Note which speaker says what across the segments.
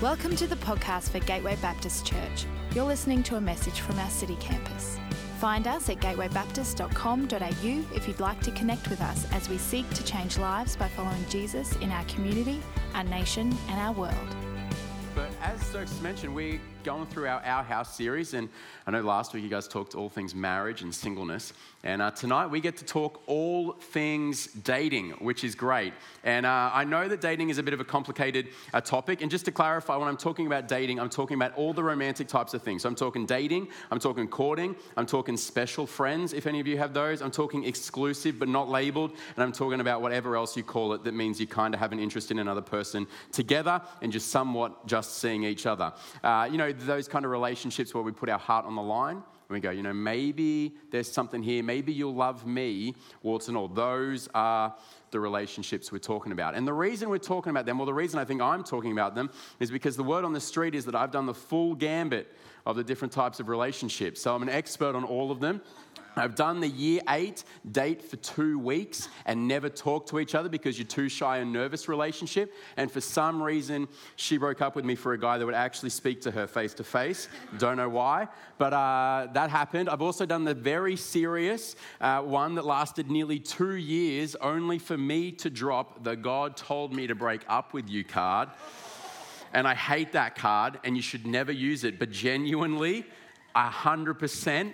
Speaker 1: Welcome to the podcast for Gateway Baptist Church. You're listening to a message from our city campus. Find us at gatewaybaptist.com.au if you'd like to connect with us as we seek to change lives by following Jesus in our community, our nation, and our world.
Speaker 2: But as Stokes mentioned, we're going through our Our House series, and I know last week you guys talked all things marriage and singleness, and uh, tonight we get to talk all things dating, which is great. And uh, I know that dating is a bit of a complicated uh, topic, and just to clarify, when I'm talking about dating, I'm talking about all the romantic types of things. So I'm talking dating, I'm talking courting, I'm talking special friends, if any of you have those, I'm talking exclusive but not labeled, and I'm talking about whatever else you call it that means you kind of have an interest in another person together and just somewhat just seeing each other. Uh, you know, those kind of relationships where we put our heart on the line and we go, you know, maybe there's something here, maybe you'll love me, warts and all. Those are the relationships we're talking about. And the reason we're talking about them, well, the reason I think I'm talking about them, is because the word on the street is that I've done the full gambit of the different types of relationships. So I'm an expert on all of them. I've done the year eight date for two weeks and never talked to each other because you're too shy and nervous relationship. And for some reason, she broke up with me for a guy that would actually speak to her face to face. Don't know why, but uh, that happened. I've also done the very serious uh, one that lasted nearly two years, only for me to drop the God told me to break up with you card. And I hate that card, and you should never use it. But genuinely, 100%,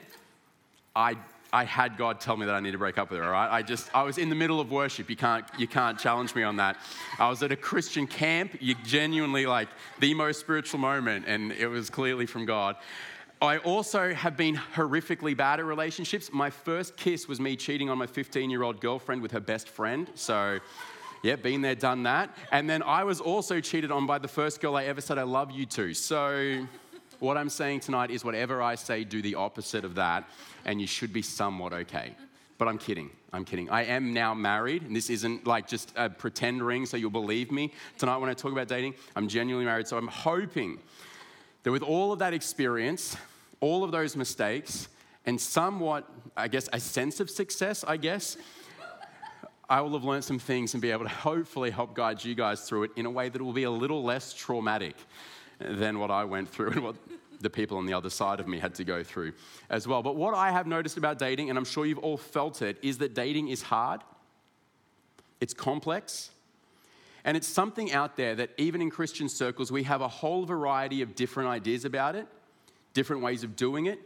Speaker 2: I, I had God tell me that I need to break up with her, all right? I just, I was in the middle of worship. You can't, you can't challenge me on that. I was at a Christian camp. You genuinely, like, the most spiritual moment, and it was clearly from God. I also have been horrifically bad at relationships. My first kiss was me cheating on my 15 year old girlfriend with her best friend. So, yeah, been there, done that. And then I was also cheated on by the first girl I ever said I love you to. So, what I'm saying tonight is whatever I say, do the opposite of that, and you should be somewhat okay. But I'm kidding. I'm kidding. I am now married, and this isn't like just a pretend ring so you'll believe me. Tonight, when I talk about dating, I'm genuinely married. So I'm hoping that with all of that experience, all of those mistakes, and somewhat, I guess, a sense of success, I guess, I will have learned some things and be able to hopefully help guide you guys through it in a way that will be a little less traumatic than what I went through and what the people on the other side of me had to go through as well. But what I have noticed about dating, and I'm sure you've all felt it, is that dating is hard, it's complex, and it's something out there that even in Christian circles, we have a whole variety of different ideas about it, different ways of doing it,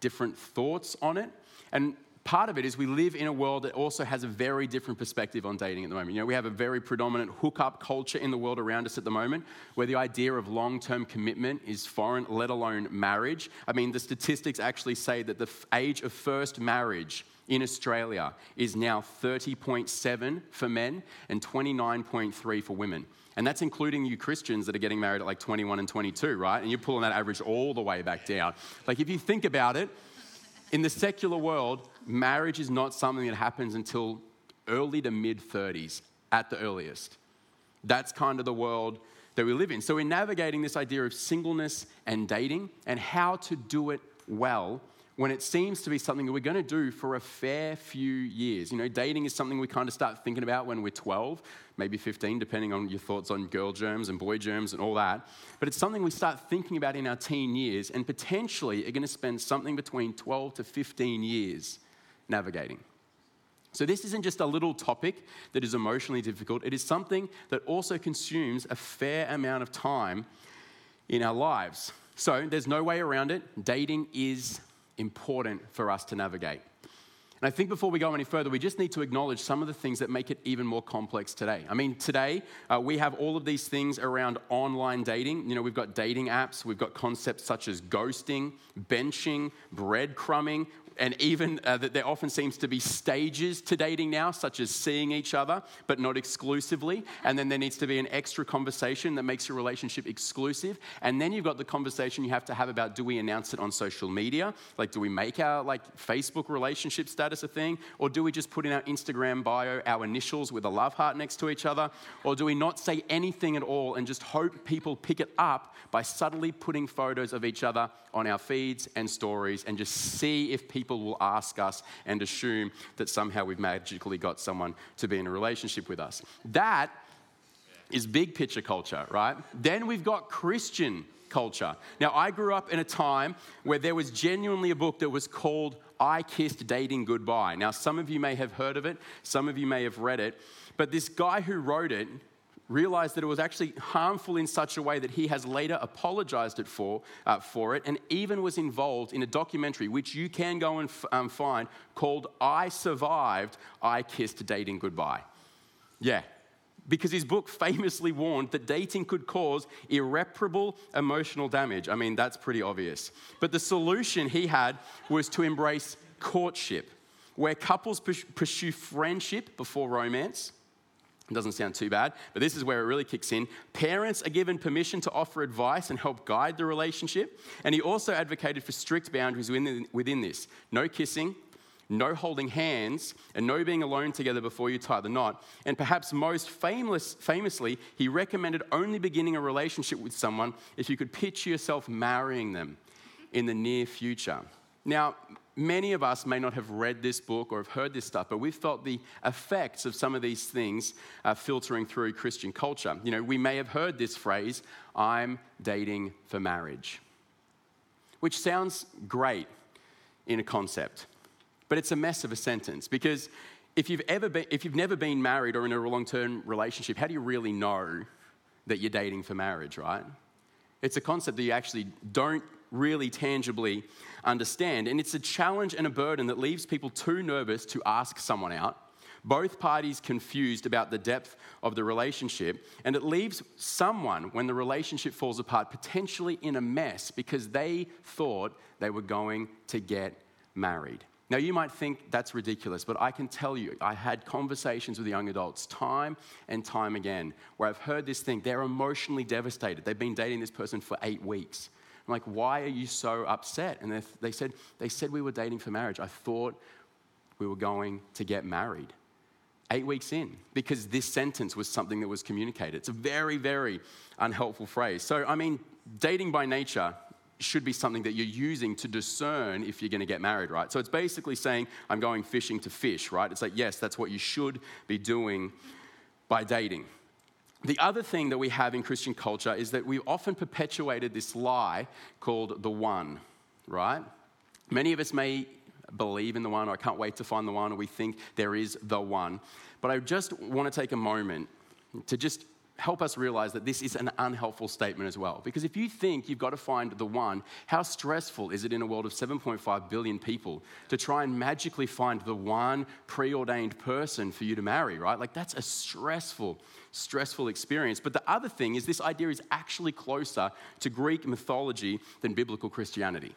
Speaker 2: different thoughts on it. And part of it is we live in a world that also has a very different perspective on dating at the moment. You know, we have a very predominant hookup culture in the world around us at the moment, where the idea of long term commitment is foreign, let alone marriage. I mean, the statistics actually say that the age of first marriage in Australia is now 30.7 for men and 29.3 for women. And that's including you Christians that are getting married at like 21 and 22, right? And you're pulling that average all the way back down. Like, if you think about it, in the secular world, marriage is not something that happens until early to mid 30s at the earliest. That's kind of the world that we live in. So we're navigating this idea of singleness and dating and how to do it well when it seems to be something that we're going to do for a fair few years. You know, dating is something we kind of start thinking about when we're 12, maybe 15, depending on your thoughts on girl germs and boy germs and all that. But it's something we start thinking about in our teen years and potentially are going to spend something between 12 to 15 years navigating. So, this isn't just a little topic that is emotionally difficult, it is something that also consumes a fair amount of time in our lives. So, there's no way around it. Dating is important for us to navigate. And I think before we go any further, we just need to acknowledge some of the things that make it even more complex today. I mean, today uh, we have all of these things around online dating. You know, we've got dating apps, we've got concepts such as ghosting, benching, breadcrumbing and even uh, that there often seems to be stages to dating now, such as seeing each other, but not exclusively. And then there needs to be an extra conversation that makes your relationship exclusive. And then you've got the conversation you have to have about do we announce it on social media? Like, do we make our like Facebook relationship status a thing? Or do we just put in our Instagram bio our initials with a love heart next to each other? Or do we not say anything at all and just hope people pick it up by subtly putting photos of each other on our feeds and stories and just see if people people will ask us and assume that somehow we've magically got someone to be in a relationship with us. That is big picture culture, right? Then we've got Christian culture. Now, I grew up in a time where there was genuinely a book that was called I Kissed Dating Goodbye. Now, some of you may have heard of it, some of you may have read it, but this guy who wrote it realized that it was actually harmful in such a way that he has later apologized it for, uh, for it and even was involved in a documentary which you can go and f- um, find called I Survived, I Kissed Dating Goodbye. Yeah, because his book famously warned that dating could cause irreparable emotional damage. I mean, that's pretty obvious. But the solution he had was to embrace courtship, where couples pursue friendship before romance. It doesn't sound too bad, but this is where it really kicks in. Parents are given permission to offer advice and help guide the relationship. And he also advocated for strict boundaries within, within this no kissing, no holding hands, and no being alone together before you tie the knot. And perhaps most famous, famously, he recommended only beginning a relationship with someone if you could picture yourself marrying them in the near future. Now, many of us may not have read this book or have heard this stuff, but we've felt the effects of some of these things uh, filtering through Christian culture. You know, we may have heard this phrase, I'm dating for marriage, which sounds great in a concept. But it's a mess of a sentence because if you've, ever been, if you've never been married or in a long term relationship, how do you really know that you're dating for marriage, right? It's a concept that you actually don't really tangibly understand. And it's a challenge and a burden that leaves people too nervous to ask someone out. Both parties confused about the depth of the relationship, and it leaves someone, when the relationship falls apart, potentially in a mess because they thought they were going to get married. Now, you might think that's ridiculous, but I can tell you, I had conversations with young adults time and time again where I've heard this thing. They're emotionally devastated. They've been dating this person for eight weeks. I'm like, why are you so upset? And they said, they said we were dating for marriage. I thought we were going to get married. Eight weeks in, because this sentence was something that was communicated. It's a very, very unhelpful phrase. So, I mean, dating by nature should be something that you're using to discern if you're going to get married, right? So it's basically saying, I'm going fishing to fish, right? It's like, yes, that's what you should be doing by dating. The other thing that we have in Christian culture is that we've often perpetuated this lie called the one, right? Many of us may believe in the one, or I can't wait to find the one, or we think there is the one. But I just want to take a moment to just help us realize that this is an unhelpful statement as well. Because if you think you've got to find the one, how stressful is it in a world of 7.5 billion people to try and magically find the one preordained person for you to marry, right? Like that's a stressful, stressful experience. But the other thing is, this idea is actually closer to Greek mythology than biblical Christianity.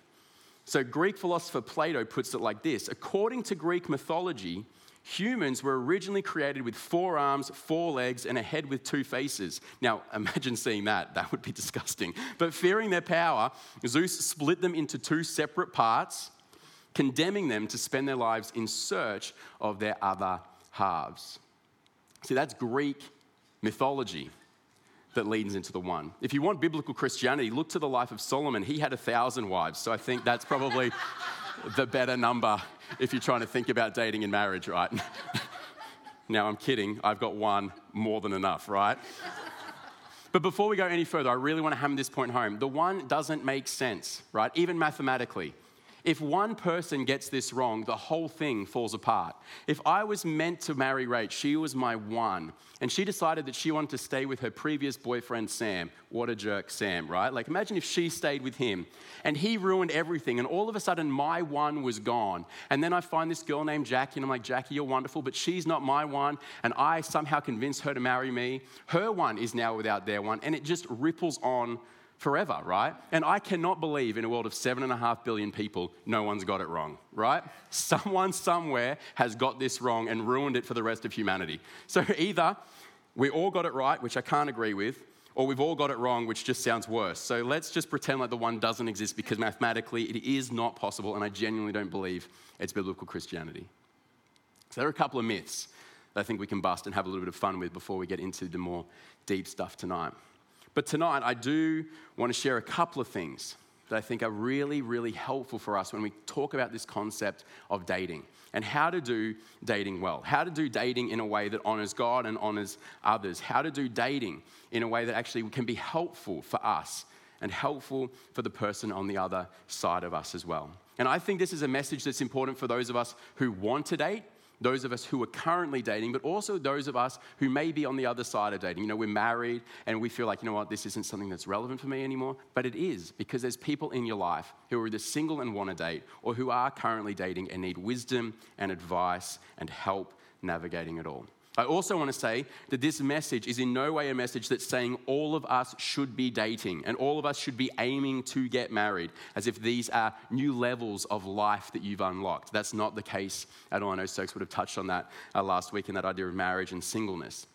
Speaker 2: So, Greek philosopher Plato puts it like this According to Greek mythology, Humans were originally created with four arms, four legs, and a head with two faces. Now, imagine seeing that. That would be disgusting. But fearing their power, Zeus split them into two separate parts, condemning them to spend their lives in search of their other halves. See, that's Greek mythology that leads into the one. If you want biblical Christianity, look to the life of Solomon. He had a thousand wives, so I think that's probably the better number if you're trying to think about dating and marriage, right? now, I'm kidding. I've got one more than enough, right? But before we go any further, I really want to hammer this point home. The one doesn't make sense, right? Even mathematically. If one person gets this wrong, the whole thing falls apart. If I was meant to marry Rach, she was my one, and she decided that she wanted to stay with her previous boyfriend, Sam. What a jerk, Sam, right? Like, imagine if she stayed with him and he ruined everything, and all of a sudden my one was gone. And then I find this girl named Jackie, and I'm like, Jackie, you're wonderful, but she's not my one, and I somehow convince her to marry me. Her one is now without their one, and it just ripples on forever, right? And I cannot believe in a world of seven and a half billion people, no one's got it wrong, right? Someone somewhere has got this wrong and ruined it for the rest of humanity. So either we all got it right, which I can't agree with, or we've all got it wrong, which just sounds worse. So let's just pretend like the one doesn't exist because mathematically it is not possible, and I genuinely don't believe it's biblical Christianity. So there are a couple of myths that I think we can bust and have a little bit of fun with before we get into the more deep stuff tonight. But tonight, I do want to share a couple of things that I think are really, really helpful for us when we talk about this concept of dating and how to do dating well, how to do dating in a way that honors God and honors others, how to do dating in a way that actually can be helpful for us and helpful for the person on the other side of us as well. And I think this is a message that's important for those of us who want to date those of us who are currently dating, but also those of us who may be on the other side of dating. You know, we're married and we feel like, you know what, this isn't something that's relevant for me anymore. But it is because there's people in your life who are either single and want to date or who are currently dating and need wisdom and advice and help navigating it all. I also want to say that this message is in no way a message that's saying all of us should be dating and all of us should be aiming to get married, as if these are new levels of life that you've unlocked. That's not the case at all. I know Stokes would have touched on that uh, last week in that idea of marriage and singleness.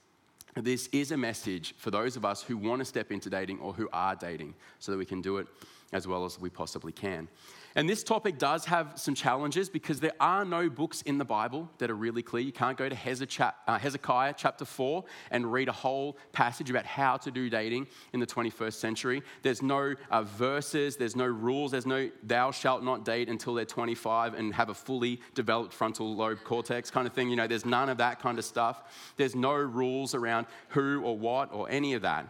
Speaker 2: This is a message for those of us who want to step into dating or who are dating so that we can do it as well as we possibly can. And this topic does have some challenges because there are no books in the Bible that are really clear. You can't go to uh, Hezekiah chapter 4 and read a whole passage about how to do dating in the 21st century. There's no uh, verses, there's no rules, there's no thou shalt not date until they're 25 and have a fully developed frontal lobe cortex kind of thing. You know, there's none of that kind of stuff. There's no rules around who or what or any of that.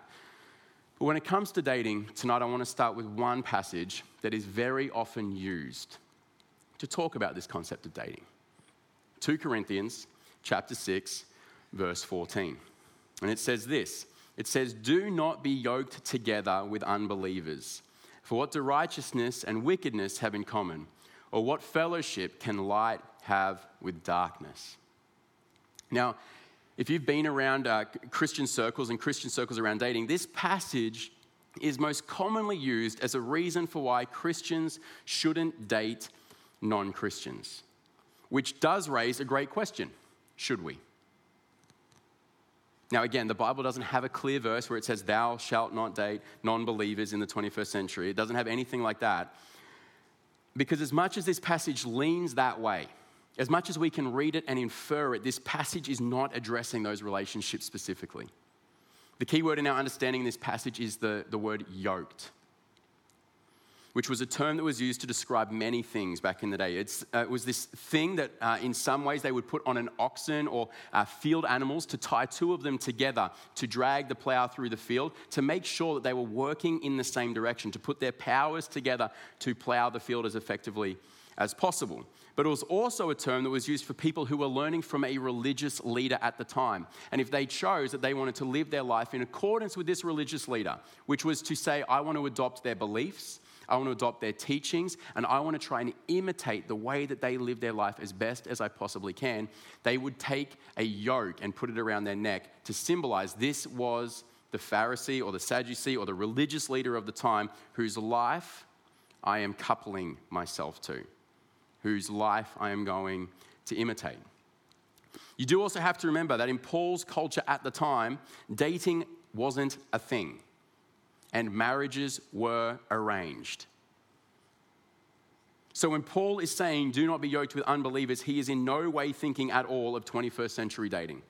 Speaker 2: But when it comes to dating, tonight I want to start with one passage that is very often used to talk about this concept of dating. 2 Corinthians chapter 6 verse 14. And it says this. It says, "Do not be yoked together with unbelievers. For what do righteousness and wickedness have in common? Or what fellowship can light have with darkness?" Now, if you've been around uh, Christian circles and Christian circles around dating, this passage is most commonly used as a reason for why Christians shouldn't date non Christians, which does raise a great question should we? Now, again, the Bible doesn't have a clear verse where it says, Thou shalt not date non believers in the 21st century. It doesn't have anything like that. Because as much as this passage leans that way, as much as we can read it and infer it, this passage is not addressing those relationships specifically. The key word in our understanding in this passage is the, the word yoked, which was a term that was used to describe many things back in the day. Uh, it was this thing that, uh, in some ways, they would put on an oxen or uh, field animals to tie two of them together to drag the plow through the field to make sure that they were working in the same direction, to put their powers together to plow the field as effectively as possible. But it was also a term that was used for people who were learning from a religious leader at the time. And if they chose that they wanted to live their life in accordance with this religious leader, which was to say, I want to adopt their beliefs, I want to adopt their teachings, and I want to try and imitate the way that they live their life as best as I possibly can, they would take a yoke and put it around their neck to symbolize this was the Pharisee or the Sadducee or the religious leader of the time whose life I am coupling myself to whose life I am going to imitate. You do also have to remember that in Paul's culture at the time, dating wasn't a thing, and marriages were arranged. So when Paul is saying, do not be yoked with unbelievers, he is in no way thinking at all of 21st century dating.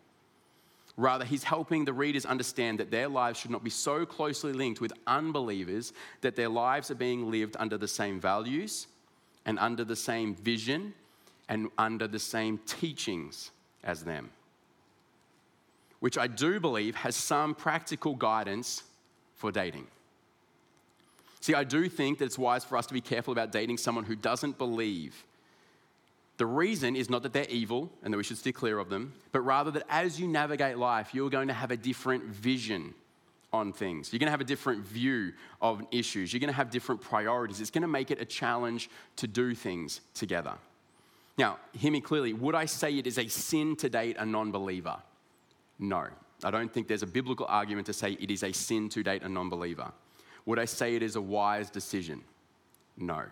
Speaker 2: Rather, he's helping the readers understand that their lives should not be so closely linked with unbelievers that their lives are being lived under the same values and under the same vision and under the same teachings as them. Which I do believe has some practical guidance for dating. See, I do think that it's wise for us to be careful about dating someone who doesn't believe. The reason is not that they're evil and that we should steer clear of them, but rather that as you navigate life, you're going to have a different vision on things. You're going to have a different view of issues. You're going to have different priorities. It's going to make it a challenge to do things together. Now, hear me clearly. Would I say it is a sin to date a non believer? No. I don't think there's a biblical argument to say it is a sin to date a non believer. Would I say it is a wise decision? No.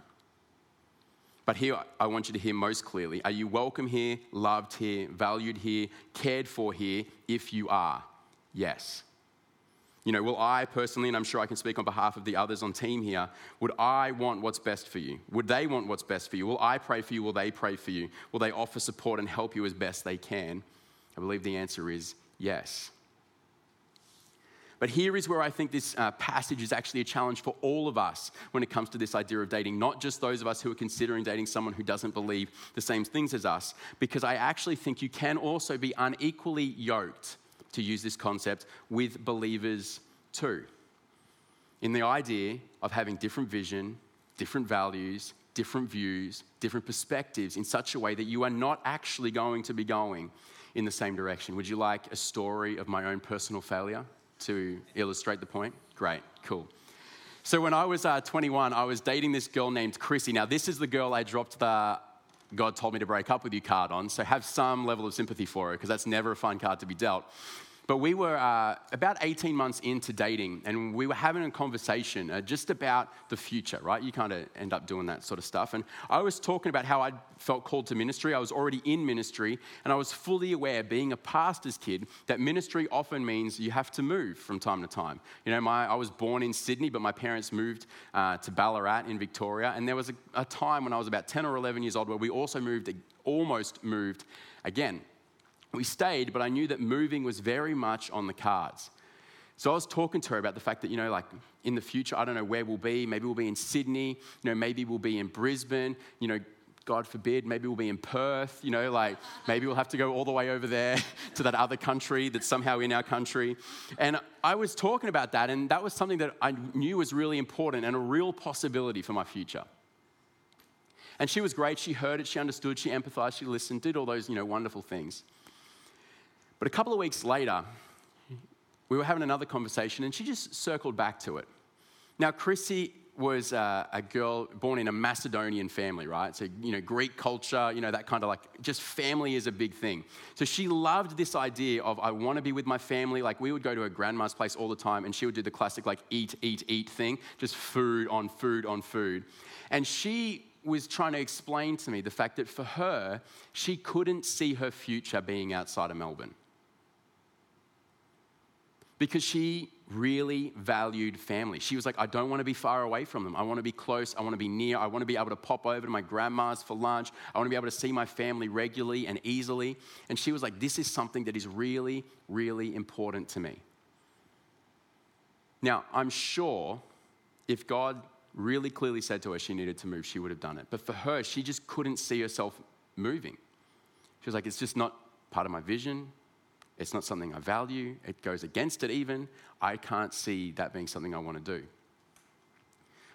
Speaker 2: But here, I want you to hear most clearly. Are you welcome here, loved here, valued here, cared for here? If you are, yes. You know, will I personally, and I'm sure I can speak on behalf of the others on team here, would I want what's best for you? Would they want what's best for you? Will I pray for you? Will they pray for you? Will they offer support and help you as best they can? I believe the answer is yes. But here is where I think this uh, passage is actually a challenge for all of us when it comes to this idea of dating, not just those of us who are considering dating someone who doesn't believe the same things as us, because I actually think you can also be unequally yoked, to use this concept, with believers too. In the idea of having different vision, different values, different views, different perspectives in such a way that you are not actually going to be going in the same direction. Would you like a story of my own personal failure to illustrate the point? Great, cool. So when I was uh, 21, I was dating this girl named Chrissy. Now, this is the girl I dropped the God told me to break up with you card on, so have some level of sympathy for her because that's never a fun card to be dealt. But we were uh, about 18 months into dating, and we were having a conversation uh, just about the future, right? You kind of end up doing that sort of stuff. And I was talking about how I felt called to ministry. I was already in ministry, and I was fully aware, being a pastor's kid, that ministry often means you have to move from time to time. You know, my, I was born in Sydney, but my parents moved uh, to Ballarat in Victoria, and there was a, a time when I was about 10 or 11 years old where we also moved, almost moved again we stayed, but I knew that moving was very much on the cards. So I was talking to her about the fact that, you know, like in the future, I don't know where we'll be. Maybe we'll be in Sydney, you know, maybe we'll be in Brisbane, you know, God forbid, maybe we'll be in Perth, you know, like maybe we'll have to go all the way over there to that other country that's somehow in our country. And I was talking about that, and that was something that I knew was really important and a real possibility for my future. And she was great. She heard it, she understood, she empathized, she listened, did all those, you know, wonderful things. But a couple of weeks later, we were having another conversation and she just circled back to it. Now, Chrissy was uh, a girl born in a Macedonian family, right? So, you know, Greek culture, you know, that kind of like just family is a big thing. So she loved this idea of, I want to be with my family. Like, we would go to her grandma's place all the time and she would do the classic, like, eat, eat, eat thing, just food on food on food. And she was trying to explain to me the fact that for her, she couldn't see her future being outside of Melbourne because she really valued family. She was like, I don't want to be far away from them. I want to be close. I want to be near. I want to be able to pop over to my grandma's for lunch. I want to be able to see my family regularly and easily. And she was like, This is something that is really, really important to me. Now, I'm sure if God really clearly said to her she needed to move, she would have done it. But for her, she just couldn't see herself moving. She was like, It's just not part of my vision. It's not something I value. It goes against it, even. I can't see that being something I want to do,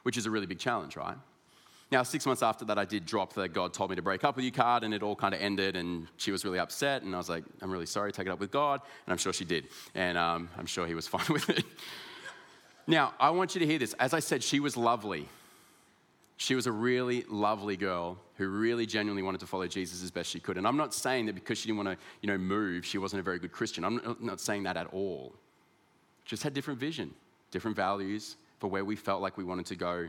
Speaker 2: which is a really big challenge, right? Now, six months after that, I did drop the God told me to break up with you card, and it all kind of ended. And she was really upset. And I was like, I'm really sorry, take it up with God. And I'm sure she did. And um, I'm sure he was fine with it. now, I want you to hear this. As I said, she was lovely. She was a really lovely girl who really genuinely wanted to follow Jesus as best she could. And I'm not saying that because she didn't want to, you know, move, she wasn't a very good Christian. I'm not saying that at all. Just had different vision, different values for where we felt like we wanted to go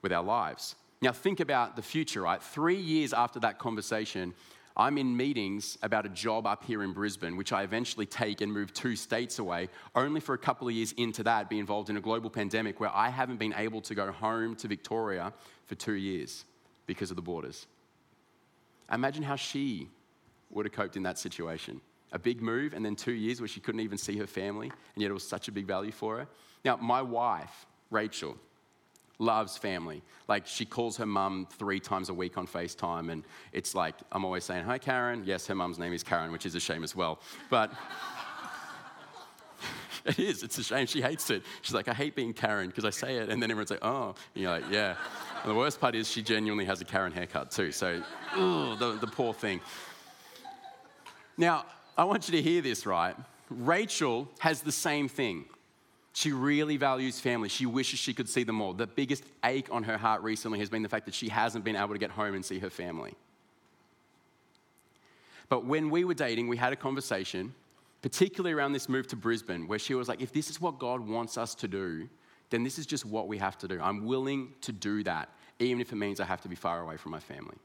Speaker 2: with our lives. Now think about the future, right? 3 years after that conversation, I'm in meetings about a job up here in Brisbane, which I eventually take and move two states away, only for a couple of years into that be involved in a global pandemic where I haven't been able to go home to Victoria for two years because of the borders. Imagine how she would have coped in that situation. A big move and then two years where she couldn't even see her family, and yet it was such a big value for her. Now, my wife, Rachel, loves family. Like she calls her mum three times a week on FaceTime, and it's like I'm always saying, "Hi, Karen." Yes, her mum's name is Karen, which is a shame as well. But it is. It's a shame. She hates it. She's like, "I hate being Karen" because I say it, and then everyone's like, "Oh," and you're like, "Yeah." And the worst part is she genuinely has a Karen haircut too. So, ugh, the, the poor thing. Now, I want you to hear this, right? Rachel has the same thing. She really values family. She wishes she could see them all. The biggest ache on her heart recently has been the fact that she hasn't been able to get home and see her family. But when we were dating, we had a conversation, particularly around this move to Brisbane, where she was like, if this is what God wants us to do, then this is just what we have to do. I'm willing to do that, even if it means I have to be far away from my family.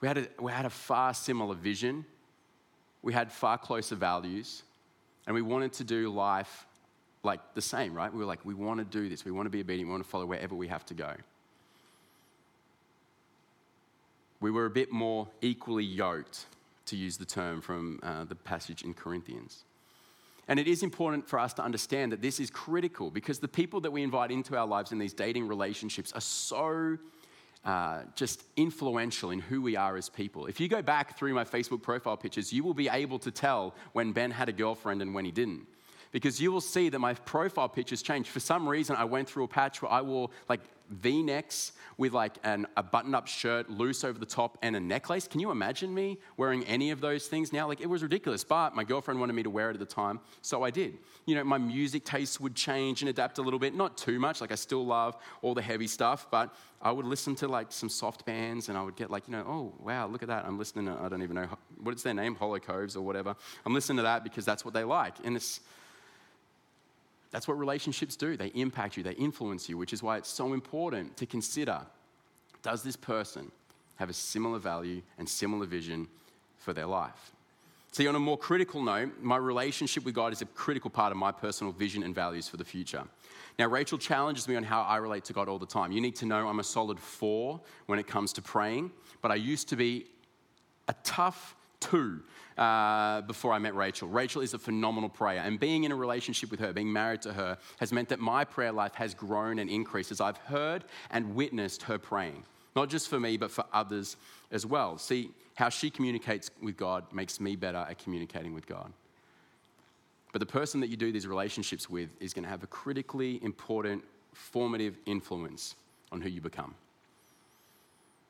Speaker 2: We had a, we had a far similar vision, we had far closer values, and we wanted to do life like the same, right? We were like, we want to do this. We want to be obedient. We want to follow wherever we have to go. We were a bit more equally yoked, to use the term from uh, the passage in Corinthians. And it is important for us to understand that this is critical because the people that we invite into our lives in these dating relationships are so uh, just influential in who we are as people. If you go back through my Facebook profile pictures, you will be able to tell when Ben had a girlfriend and when he didn't because you will see that my profile pictures changed. For some reason, I went through a patch where I wore like v necks with like an, a button up shirt loose over the top and a necklace. Can you imagine me wearing any of those things now? Like it was ridiculous, but my girlfriend wanted me to wear it at the time, so I did. You know, my music tastes would change and adapt a little bit, not too much. Like I still love all the heavy stuff, but I would listen to like some soft bands and I would get like, you know, oh, wow, look at that. I'm listening to, I don't even know, what is their name? Hollow Coves or whatever. I'm listening to that because that's what they like. And it's, that's what relationships do. They impact you, they influence you, which is why it's so important to consider does this person have a similar value and similar vision for their life? See, on a more critical note, my relationship with God is a critical part of my personal vision and values for the future. Now, Rachel challenges me on how I relate to God all the time. You need to know I'm a solid four when it comes to praying, but I used to be a tough two uh, before I met Rachel. Rachel is a phenomenal prayer, and being in a relationship with her, being married to her, has meant that my prayer life has grown and increased as I've heard and witnessed her praying. Not just for me, but for others as well. See, how she communicates with God makes me better at communicating with God. But the person that you do these relationships with is going to have a critically important, formative influence on who you become.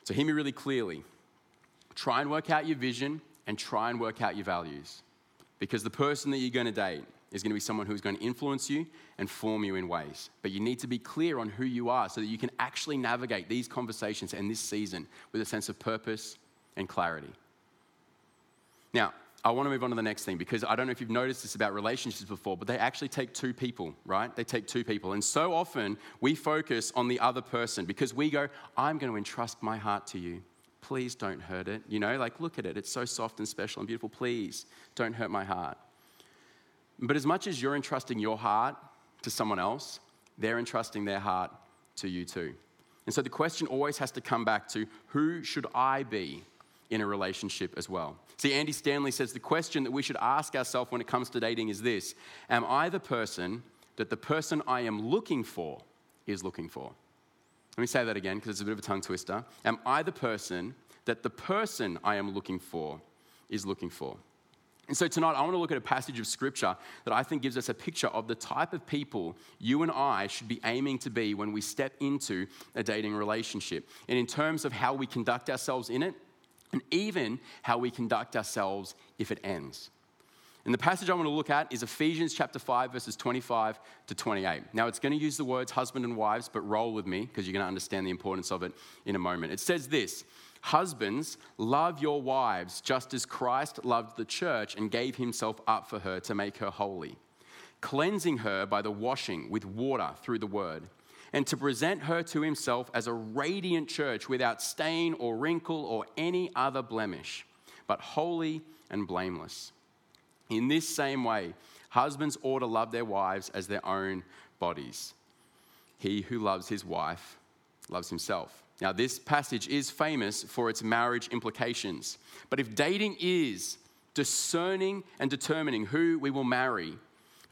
Speaker 2: So, hear me really clearly. Try and work out your vision and try and work out your values. Because the person that you're going to date is going to be someone who's going to influence you and form you in ways. But you need to be clear on who you are so that you can actually navigate these conversations and this season with a sense of purpose and clarity. Now, I want to move on to the next thing because I don't know if you've noticed this about relationships before, but they actually take two people, right? They take two people. And so often we focus on the other person because we go, I'm going to entrust my heart to you please don't hurt it. You know, like look at it. It's so soft and special and beautiful. Please don't hurt my heart. But as much as you're entrusting your heart to someone else, they're entrusting their heart to you too. And so the question always has to come back to who should I be in a relationship as well? See, Andy Stanley says the question that we should ask ourselves when it comes to dating is this Am I the person that the person I am looking for is looking for? Let me say that again because it's a bit of a tongue twister. Am I the person that the person I am looking for is looking for? And so tonight, I want to look at a passage of scripture that I think gives us a picture of the type of people you and I should be aiming to be when we step into a dating relationship. And in terms of how we conduct ourselves in it, and even how we conduct ourselves if it ends. And the passage I want to look at is Ephesians chapter 5, verses 25 to 28. Now, it's going to use the words husband and wives, but roll with me because you're going to understand the importance of it in a moment. It says this Husbands, love your wives just as Christ loved the church and gave himself up for her to make her holy, cleansing her by the washing with water through the word, and to present her to himself as a radiant church without stain or wrinkle or any other blemish, but holy and blameless. In this same way, husbands ought to love their wives as their own bodies. He who loves his wife loves himself. Now, this passage is famous for its marriage implications. But if dating is discerning and determining who we will marry,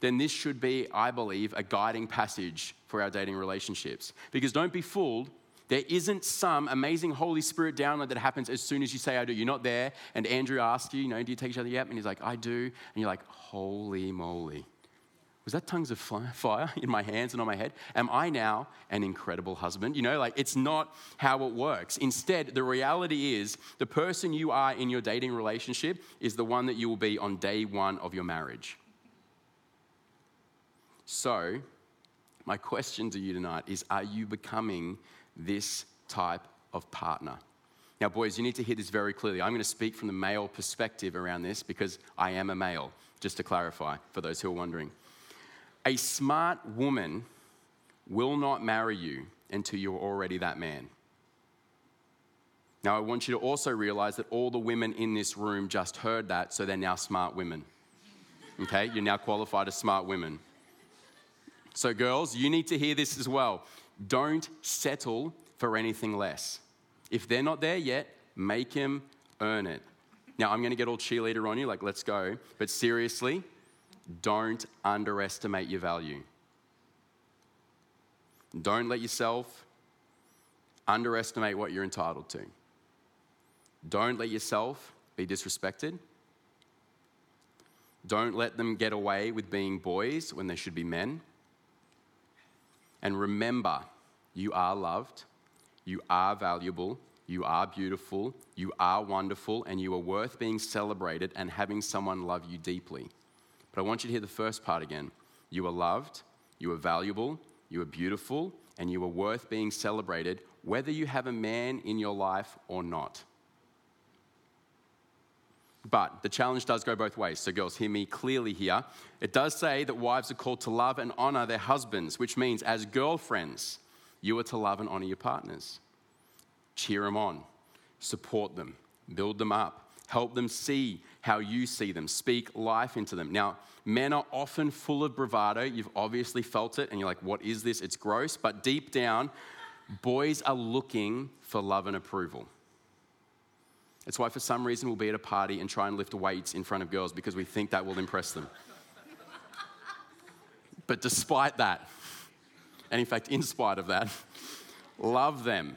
Speaker 2: then this should be, I believe, a guiding passage for our dating relationships. Because don't be fooled, there isn't some amazing Holy Spirit download that happens as soon as you say, I do. You're not there, and Andrew asks you, you know, do you take each other yet? And he's like, I do. And you're like, holy moly. Was that tongues of fire in my hands and on my head? Am I now an incredible husband? You know, like it's not how it works. Instead, the reality is the person you are in your dating relationship is the one that you will be on day one of your marriage. So, my question to you tonight is Are you becoming this type of partner. Now, boys, you need to hear this very clearly. I'm going to speak from the male perspective around this because I am a male, just to clarify for those who are wondering. A smart woman will not marry you until you're already that man. Now, I want you to also realize that all the women in this room just heard that, so they're now smart women. Okay? You're now qualified as smart women. So, girls, you need to hear this as well. Don't settle for anything less. If they're not there yet, make them earn it. Now, I'm going to get all cheerleader on you, like, let's go. But seriously, don't underestimate your value. Don't let yourself underestimate what you're entitled to. Don't let yourself be disrespected. Don't let them get away with being boys when they should be men. And remember, you are loved, you are valuable, you are beautiful, you are wonderful, and you are worth being celebrated and having someone love you deeply. But I want you to hear the first part again. You are loved, you are valuable, you are beautiful, and you are worth being celebrated, whether you have a man in your life or not. But the challenge does go both ways. So, girls, hear me clearly here. It does say that wives are called to love and honor their husbands, which means as girlfriends, you are to love and honor your partners. Cheer them on, support them, build them up, help them see how you see them, speak life into them. Now, men are often full of bravado. You've obviously felt it, and you're like, what is this? It's gross. But deep down, boys are looking for love and approval. It's why, for some reason, we'll be at a party and try and lift weights in front of girls because we think that will impress them. but despite that, and in fact, in spite of that, love them,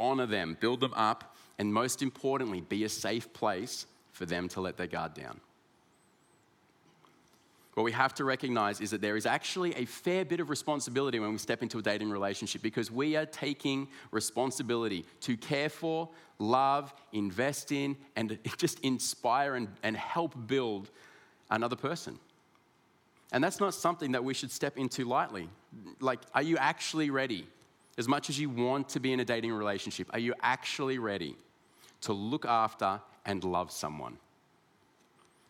Speaker 2: honor them, build them up, and most importantly, be a safe place for them to let their guard down what we have to recognize is that there is actually a fair bit of responsibility when we step into a dating relationship because we are taking responsibility to care for, love, invest in, and just inspire and, and help build another person. And that's not something that we should step into lightly. Like, are you actually ready? As much as you want to be in a dating relationship, are you actually ready to look after and love someone?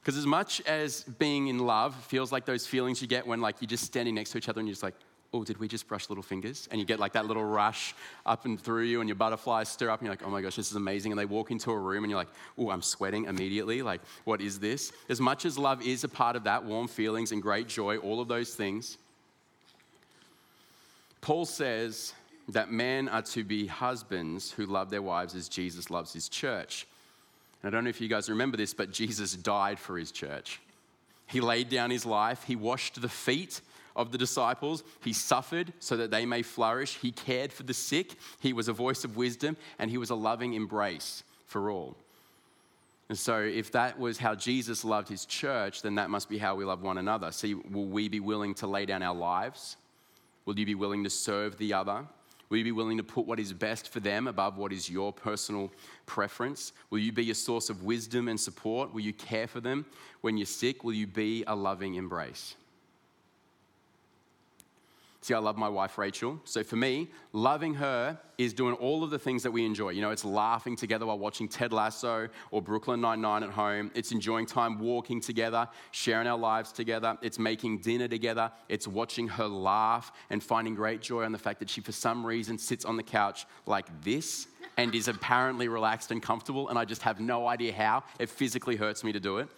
Speaker 2: Because as much as being in love feels like those feelings you get when like you're just standing next to each other and you're just like, oh, did we just brush little fingers? And you get like that little rush up and through you, and your butterflies stir up, and you're like, oh my gosh, this is amazing. And they walk into a room, and you're like, oh, I'm sweating immediately. Like, what is this? As much as love is a part of that, warm feelings and great joy, all of those things, Paul says that men are to be husbands who love their wives as Jesus loves his church. And I don't know if you guys remember this, but Jesus died for his church. He laid down his life, he washed the feet of the disciples, he suffered so that they may flourish, he cared for the sick, he was a voice of wisdom, and he was a loving embrace for all. And so, if that was how Jesus loved his church, then that must be how we love one another. See, will we be willing to lay down our lives? Will you be willing to serve the other? Will you be willing to put what is best for them above what is your personal preference? Will you be a source of wisdom and support? Will you care for them when you're sick? Will you be a loving embrace? See, I love my wife, Rachel. So for me, loving her is doing all of the things that we enjoy. You know, it's laughing together while watching Ted Lasso or Brooklyn Nine-Nine at home. It's enjoying time walking together, sharing our lives together. It's making dinner together. It's watching her laugh and finding great joy on the fact that she, for some reason, sits on the couch like this and is apparently relaxed and comfortable. And I just have no idea how. It physically hurts me to do it.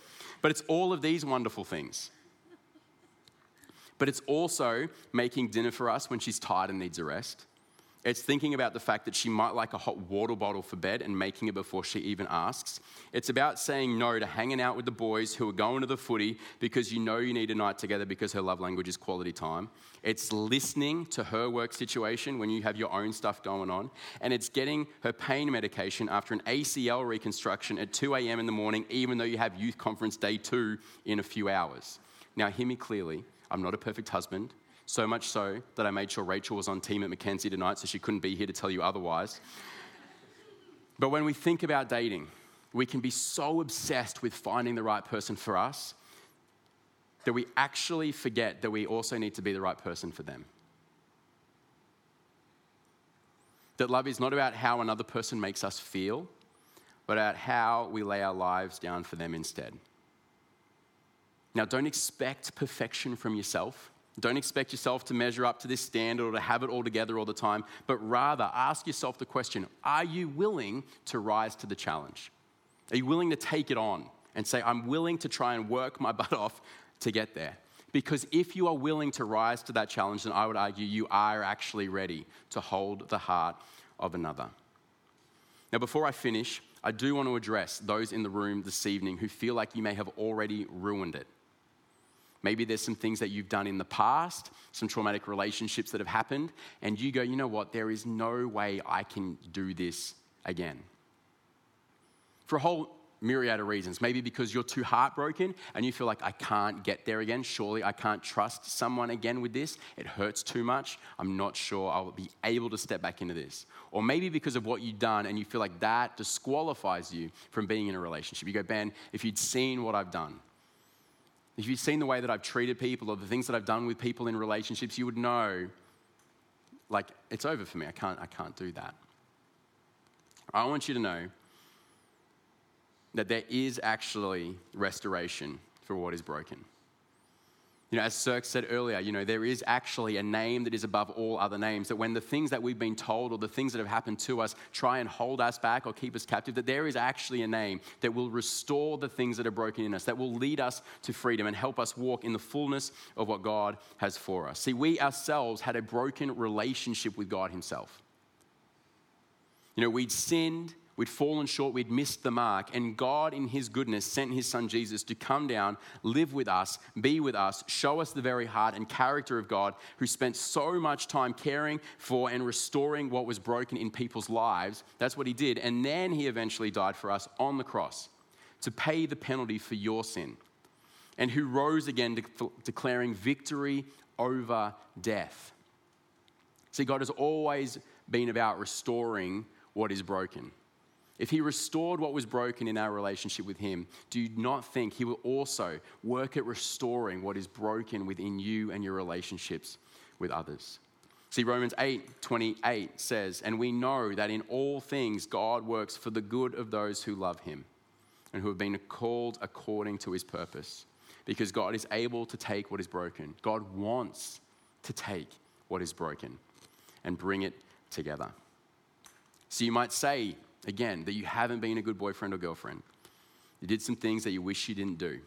Speaker 2: But it's all of these wonderful things but it's also making dinner for us when she's tired and needs a rest. It's thinking about the fact that she might like a hot water bottle for bed and making it before she even asks. It's about saying no to hanging out with the boys who are going to the footy because you know you need a night together because her love language is quality time. It's listening to her work situation when you have your own stuff going on. And it's getting her pain medication after an ACL reconstruction at 2 a.m. in the morning, even though you have youth conference day two in a few hours. Now, hear me clearly. I'm not a perfect husband, so much so that I made sure Rachel was on team at Mackenzie tonight so she couldn't be here to tell you otherwise. But when we think about dating, we can be so obsessed with finding the right person for us that we actually forget that we also need to be the right person for them. That love is not about how another person makes us feel, but about how we lay our lives down for them instead. Now, don't expect perfection from yourself. Don't expect yourself to measure up to this standard or to have it all together all the time, but rather ask yourself the question Are you willing to rise to the challenge? Are you willing to take it on and say, I'm willing to try and work my butt off to get there? Because if you are willing to rise to that challenge, then I would argue you are actually ready to hold the heart of another. Now, before I finish, I do want to address those in the room this evening who feel like you may have already ruined it Maybe there's some things that you've done in the past, some traumatic relationships that have happened, and you go, you know what, there is no way I can do this again. For a whole myriad of reasons. Maybe because you're too heartbroken and you feel like, I can't get there again. Surely I can't trust someone again with this. It hurts too much. I'm not sure I'll be able to step back into this. Or maybe because of what you've done and you feel like that disqualifies you from being in a relationship. You go, Ben, if you'd seen what I've done, if you'd seen the way that I've treated people or the things that I've done with people in relationships, you would know, like, it's over for me. I can't, I can't do that. I want you to know that there is actually restoration for what is broken. You know, as Sirk said earlier, you know, there is actually a name that is above all other names. That when the things that we've been told or the things that have happened to us try and hold us back or keep us captive, that there is actually a name that will restore the things that are broken in us, that will lead us to freedom and help us walk in the fullness of what God has for us. See, we ourselves had a broken relationship with God Himself. You know, we'd sinned, We'd fallen short, we'd missed the mark, and God, in His goodness, sent His Son Jesus to come down, live with us, be with us, show us the very heart and character of God, who spent so much time caring for and restoring what was broken in people's lives. That's what He did. And then He eventually died for us on the cross to pay the penalty for your sin, and who rose again, de- declaring victory over death. See, God has always been about restoring what is broken. If he restored what was broken in our relationship with him, do you not think he will also work at restoring what is broken within you and your relationships with others? See, Romans 8 28 says, And we know that in all things God works for the good of those who love him and who have been called according to his purpose. Because God is able to take what is broken. God wants to take what is broken and bring it together. So you might say, Again, that you haven't been a good boyfriend or girlfriend. You did some things that you wish you didn't do.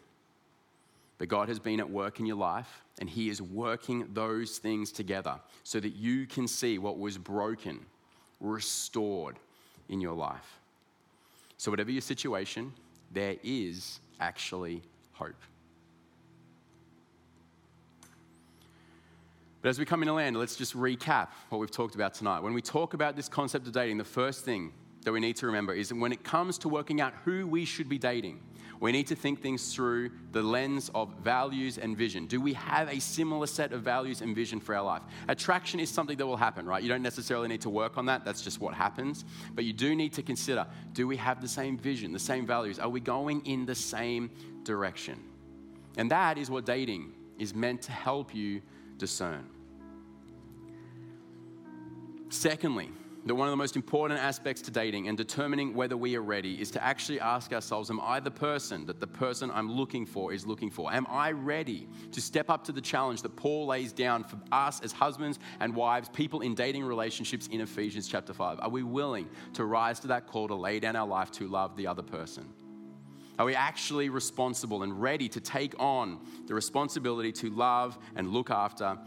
Speaker 2: But God has been at work in your life, and He is working those things together so that you can see what was broken restored in your life. So, whatever your situation, there is actually hope. But as we come into land, let's just recap what we've talked about tonight. When we talk about this concept of dating, the first thing that we need to remember is when it comes to working out who we should be dating, we need to think things through the lens of values and vision. Do we have a similar set of values and vision for our life? Attraction is something that will happen, right? You don't necessarily need to work on that, that's just what happens. But you do need to consider do we have the same vision, the same values? Are we going in the same direction? And that is what dating is meant to help you discern. Secondly, that one of the most important aspects to dating and determining whether we are ready is to actually ask ourselves Am I the person that the person I'm looking for is looking for? Am I ready to step up to the challenge that Paul lays down for us as husbands and wives, people in dating relationships in Ephesians chapter 5? Are we willing to rise to that call to lay down our life to love the other person? Are we actually responsible and ready to take on the responsibility to love and look after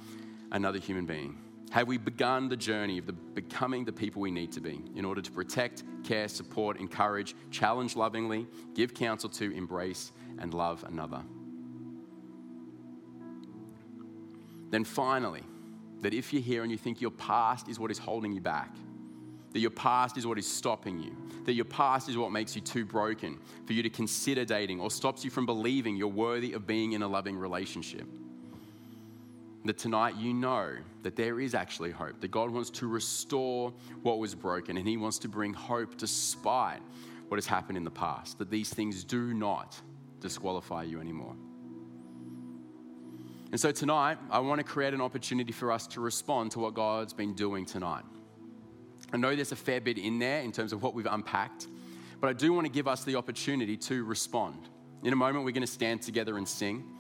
Speaker 2: another human being? Have we begun the journey of the, becoming the people we need to be in order to protect, care, support, encourage, challenge lovingly, give counsel to, embrace, and love another? Then finally, that if you're here and you think your past is what is holding you back, that your past is what is stopping you, that your past is what makes you too broken for you to consider dating or stops you from believing you're worthy of being in a loving relationship that tonight you know that there is actually hope, that God wants to restore what was broken and He wants to bring hope despite what has happened in the past, that these things do not disqualify you anymore. And so tonight, I want to create an opportunity for us to respond to what God's been doing tonight. I know there's a fair bit in there in terms of what we've unpacked, but I do want to give us the opportunity to respond. In a moment, we're going to stand together and sing.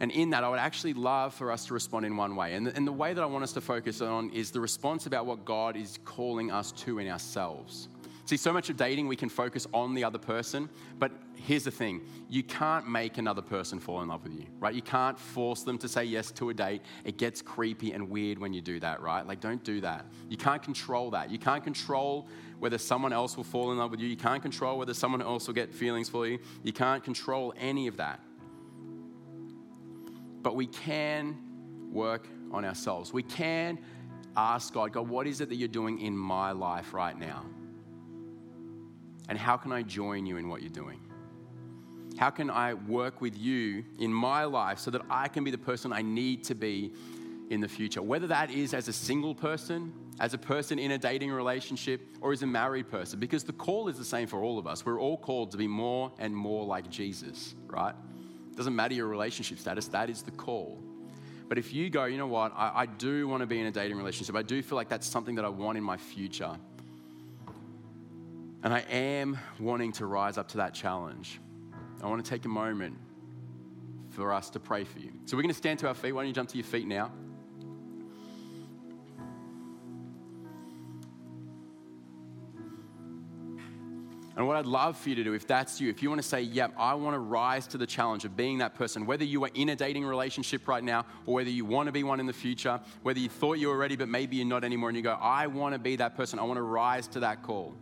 Speaker 2: And in that, I would actually love for us to respond in one way. And the, and the way that I want us to focus on is the response about what God is calling us to in ourselves. See, so much of dating, we can focus on the other person, but here's the thing you can't make another person fall in love with you, right? You can't force them to say yes to a date. It gets creepy and weird when you do that, right? Like, don't do that. You can't control that. You can't control whether someone else will fall in love with you. You can't control whether someone else will get feelings for you. You can't control any of that. But we can work on ourselves. We can ask God, God, what is it that you're doing in my life right now? And how can I join you in what you're doing? How can I work with you in my life so that I can be the person I need to be in the future? Whether that is as a single person, as a person in a dating relationship, or as a married person, because the call is the same for all of us. We're all called to be more and more like Jesus, right? Doesn't matter your relationship status, that is the call. But if you go, you know what, I, I do want to be in a dating relationship, I do feel like that's something that I want in my future, and I am wanting to rise up to that challenge, I want to take a moment for us to pray for you. So we're going to stand to our feet. Why don't you jump to your feet now? And what I'd love for you to do, if that's you, if you want to say, yep, I want to rise to the challenge of being that person, whether you are in a dating relationship right now or whether you want to be one in the future, whether you thought you were ready but maybe you're not anymore, and you go, I want to be that person, I want to rise to that call.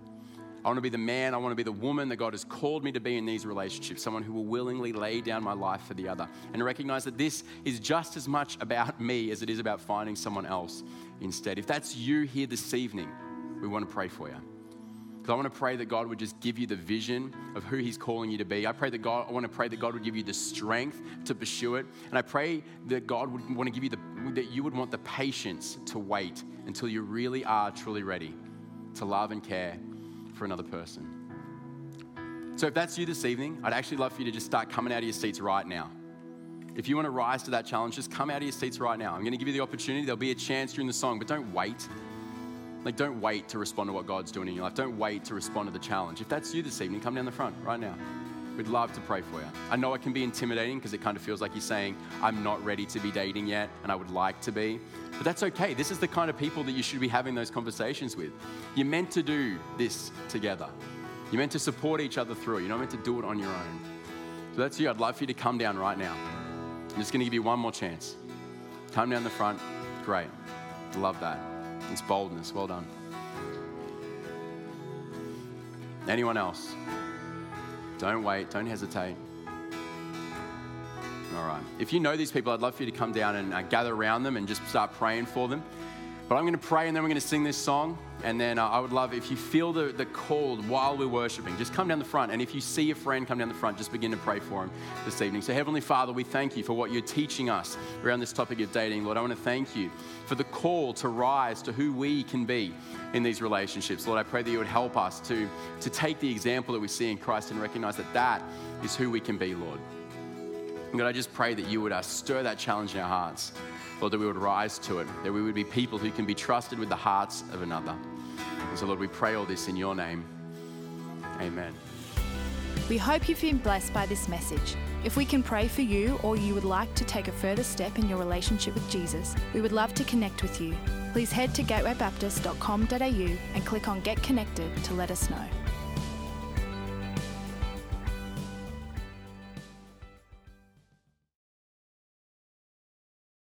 Speaker 2: I want to be the man, I want to be the woman that God has called me to be in these relationships, someone who will willingly lay down my life for the other. And recognize that this is just as much about me as it is about finding someone else instead. If that's you here this evening, we want to pray for you. Because I want to pray that God would just give you the vision of who He's calling you to be. I pray that God, I want to pray that God would give you the strength to pursue it. And I pray that God would want to give you the, that you would want the patience to wait until you really are truly ready to love and care for another person. So if that's you this evening, I'd actually love for you to just start coming out of your seats right now. If you want to rise to that challenge, just come out of your seats right now. I'm going to give you the opportunity. There'll be a chance during the song, but don't wait. Like, don't wait to respond to what God's doing in your life. Don't wait to respond to the challenge. If that's you this evening, come down the front right now. We'd love to pray for you. I know it can be intimidating because it kind of feels like you're saying, I'm not ready to be dating yet, and I would like to be. But that's okay. This is the kind of people that you should be having those conversations with. You're meant to do this together. You're meant to support each other through. You're not meant to do it on your own. So that's you. I'd love for you to come down right now. I'm just going to give you one more chance. Come down the front. Great. Love that. It's boldness. Well done. Anyone else? Don't wait, don't hesitate. All right. If you know these people, I'd love for you to come down and uh, gather around them and just start praying for them. But I'm going to pray and then we're going to sing this song. And then uh, I would love if you feel the, the call while we're worshiping, just come down the front. And if you see a friend come down the front, just begin to pray for him this evening. So, Heavenly Father, we thank you for what you're teaching us around this topic of dating. Lord, I want to thank you for the call to rise to who we can be in these relationships. Lord, I pray that you would help us to, to take the example that we see in Christ and recognize that that is who we can be, Lord. God, I just pray that you would uh, stir that challenge in our hearts. Lord, that we would rise to it, that we would be people who can be trusted with the hearts of another. And so, Lord, we pray all this in your name. Amen.
Speaker 1: We hope you've been blessed by this message. If we can pray for you or you would like to take a further step in your relationship with Jesus, we would love to connect with you. Please head to gatewaybaptist.com.au and click on Get Connected to let us know.